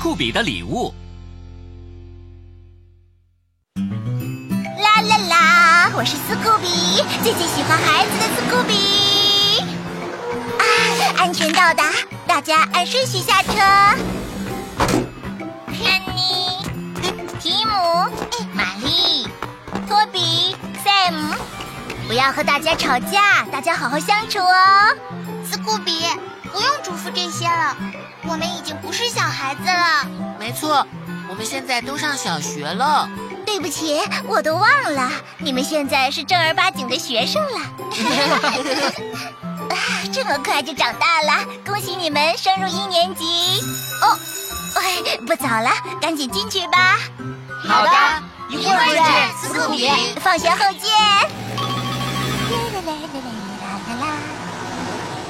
库比的礼物。啦啦啦！我是斯库比，最最喜欢孩子的斯库比。啊，安全到达，大家按顺序下车。安妮、提姆、玛丽、托比、Sam，不要和大家吵架，大家好好相处哦。斯库比，不用嘱咐这些了，我们已小孩子了。没错，我们现在都上小学了。对不起，我都忘了，你们现在是正儿八经的学生了。啊，这么快就长大了，恭喜你们升入一年级。哦，哎，不早了，赶紧进去吧。好的，一会儿见，斯库比。放学后见。嘿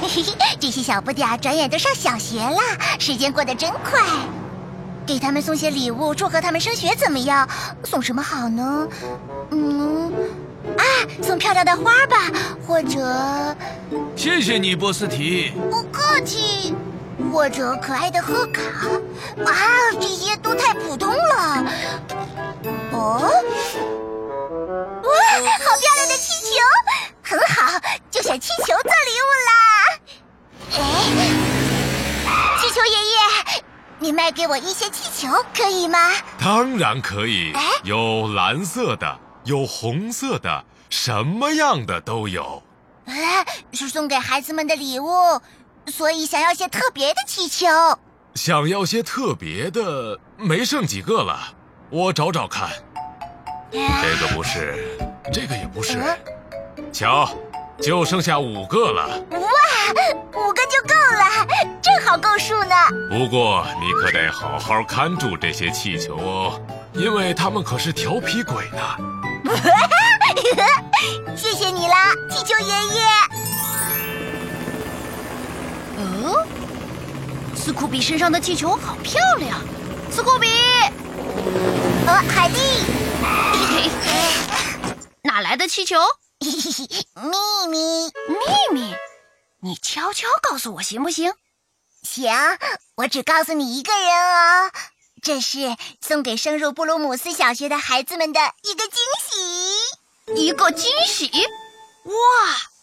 嘿，这些小不点儿转眼都上小学了，时间过得真快。给他们送些礼物，祝贺他们升学怎么样？送什么好呢？嗯，啊，送漂亮的花吧，或者……谢谢你，波斯提。不客气。或者可爱的贺卡。啊，这些都太普通了。给我一些气球可以吗？当然可以，有蓝色的，有红色的，什么样的都有。哎，是送给孩子们的礼物，所以想要些特别的气球。想要些特别的，没剩几个了，我找找看。这个不是，这个也不是，瞧，就剩下五个了。哇，五个就够好够数呢。不过你可得好好看住这些气球哦，因为他们可是调皮鬼呢。谢谢你啦，气球爷爷。哦，斯库比身上的气球好漂亮。斯库比，呃，海蒂，哪来的气球？秘密，秘密，你悄悄告诉我行不行？行，我只告诉你一个人哦。这是送给升入布鲁姆斯小学的孩子们的一个惊喜，一个惊喜！哇，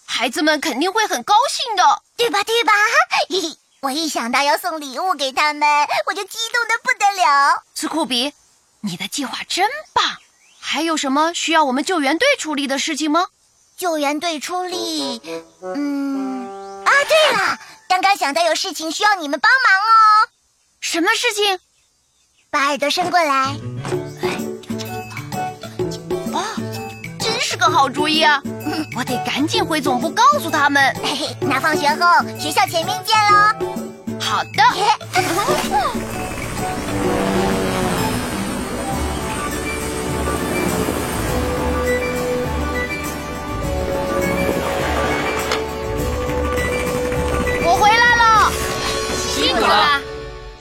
孩子们肯定会很高兴的，对吧？对吧？我一想到要送礼物给他们，我就激动的不得了。斯库比，你的计划真棒！还有什么需要我们救援队出力的事情吗？救援队出力，嗯，啊，对了，刚刚想到有事情需要你们帮忙哦。什么事情？把耳朵伸过来。哦，真是个好主意啊！我得赶紧回总部告诉他们。嘿嘿，那放学后学校前面见喽。好的。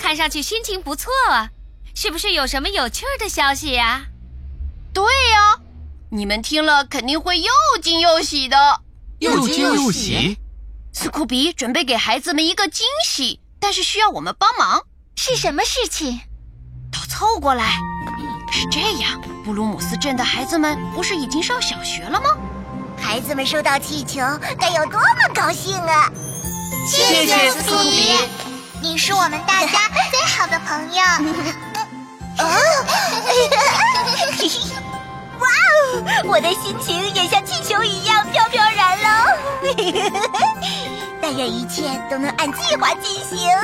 看上去心情不错啊，是不是有什么有趣的消息呀？对呀，你们听了肯定会又惊又喜的。又惊又喜？斯库比准备给孩子们一个惊喜，但是需要我们帮忙。是什么事情？都凑过来。是这样，布鲁姆斯镇的孩子们不是已经上小学了吗？孩子们收到气球，该有多么高兴啊！谢谢斯库比，你是我们大家最好的朋友。哦，哇哦，我的心情也像气球一样飘飘然喽！但愿一切都能按计划进行。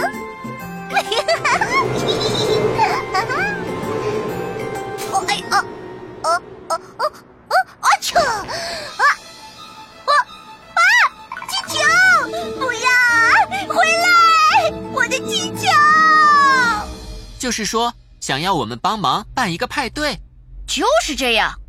哦哎哦哦哦哦哦啊去啊！我就是说，想要我们帮忙办一个派对。就是这样，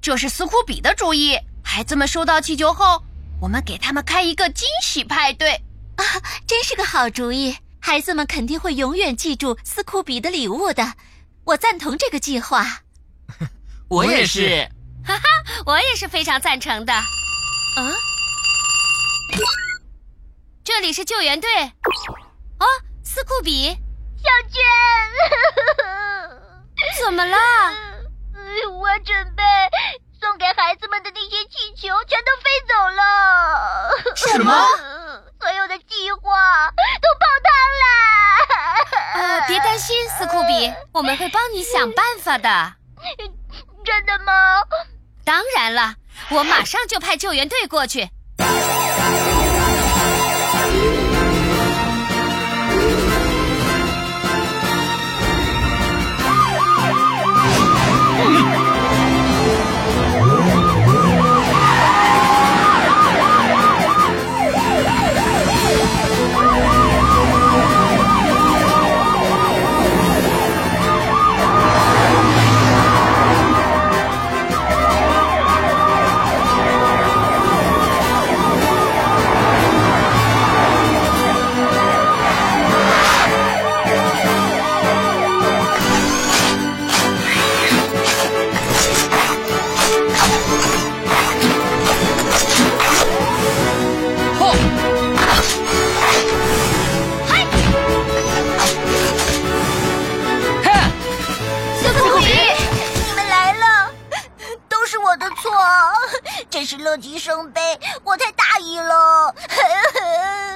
这是斯库比的主意。孩子们收到气球后，我们给他们开一个惊喜派对。啊，真是个好主意！孩子们肯定会永远记住斯库比的礼物的。我赞同这个计划。我也是。哈哈，我也是非常赞成的。嗯，这里是救援队。哦，斯库比，小娟，怎么了？我准备送给孩子们的那些气球全都飞走了。什么？所有的计划都泡汤了。呃，别担心，斯库比，我们会帮你想办法的。真的吗？当然了，我马上就派救援队过去。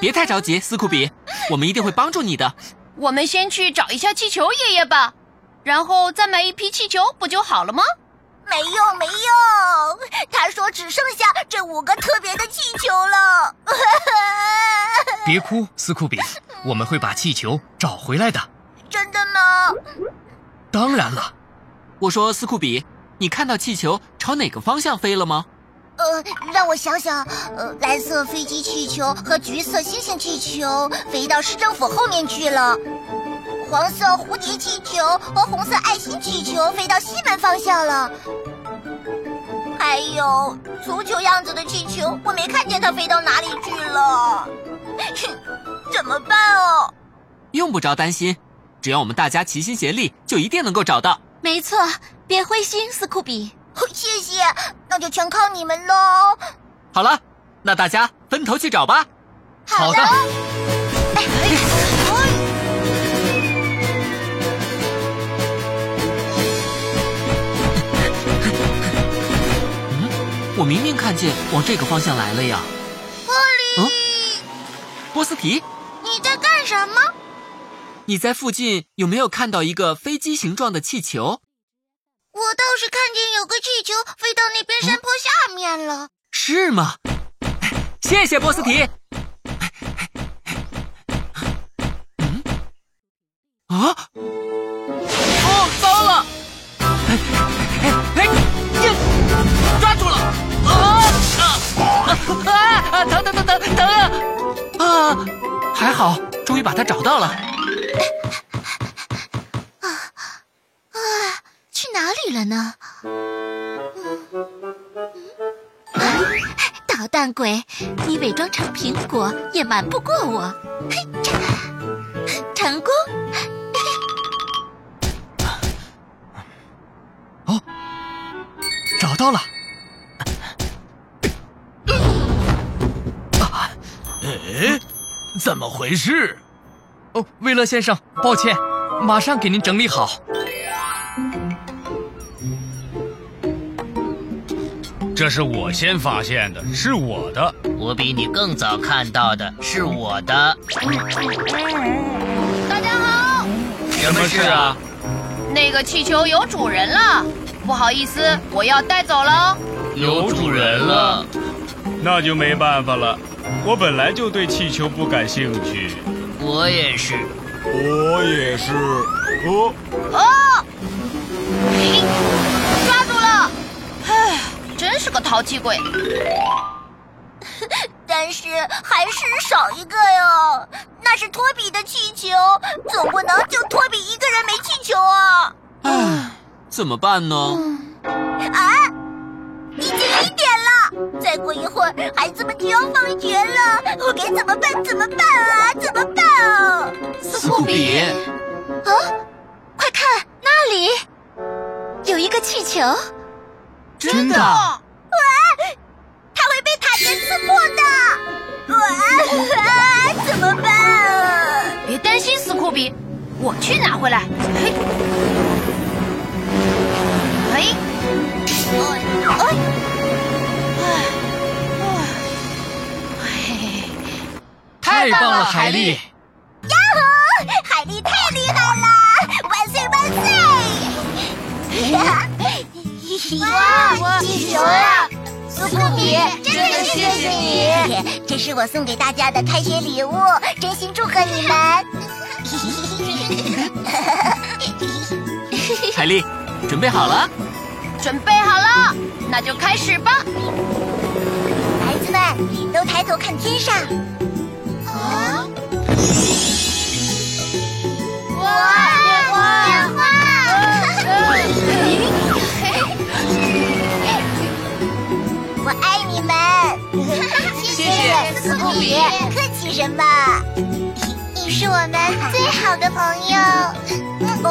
别太着急，斯库比，我们一定会帮助你的。我们先去找一下气球爷爷吧，然后再买一批气球，不就好了吗？没用，没用，他说只剩下这五个特别的气球了。别哭，斯库比，我们会把气球找回来的。真的吗？当然了，我说，斯库比，你看到气球朝哪个方向飞了吗？呃，让我想想，呃，蓝色飞机气球和橘色星星气球飞到市政府后面去了，黄色蝴蝶气球和红色爱心气球飞到西门方向了，还有足球样子的气球，我没看见它飞到哪里去了，怎么办哦？用不着担心，只要我们大家齐心协力，就一定能够找到。没错，别灰心，斯库比。谢谢，那就全靠你们喽。好了，那大家分头去找吧。好的。我明明看见往这个方向来了呀。玻璃，嗯波斯提，你在干什么？你在附近有没有看到一个飞机形状的气球？我倒是看见有个气球飞到那边山坡下面了。是吗？谢谢波斯提。嗯？啊？哦，糟了！哎哎哎！抓住了！啊啊啊啊！疼疼疼疼疼啊！啊！还好，终于把它找到了。去哪里了呢？啊捣蛋鬼，你伪装成苹果也瞒不过我。嘿，成功！哦找到了。哎，怎么回事？哦，威勒先生，抱歉，马上给您整理好。这是我先发现的，是我的。我比你更早看到的，是我的。大家好，什么事啊？那个气球有主人了，不好意思，我要带走喽。有主人了，那就没办法了。我本来就对气球不感兴趣。我也是。我也是。哦，哦，是个淘气鬼。但是还是少一个哟。那是托比的气球，总不能就托比一个人没气球啊！唉，怎么办呢？啊，已经一点了，再过一会儿孩子们就要放学了，我该怎么办？怎么办啊？怎么办啊？斯库比，啊，快看那里，有一个气球。真的？撕破的！哇，怎么办啊？别担心，斯库比，我去拿回来。嘿，嘿，哎，哎，哎，太棒了，海丽！呀吼！海丽太厉害了，万岁万岁！哇，气球！真的谢谢你，这是我送给大家的开学礼物，真心祝贺你们。海丽，准备好了？准备好了，那就开始吧。孩子们都抬头看天上。啊！不比，客气什么？你是我们最好的朋友。哦。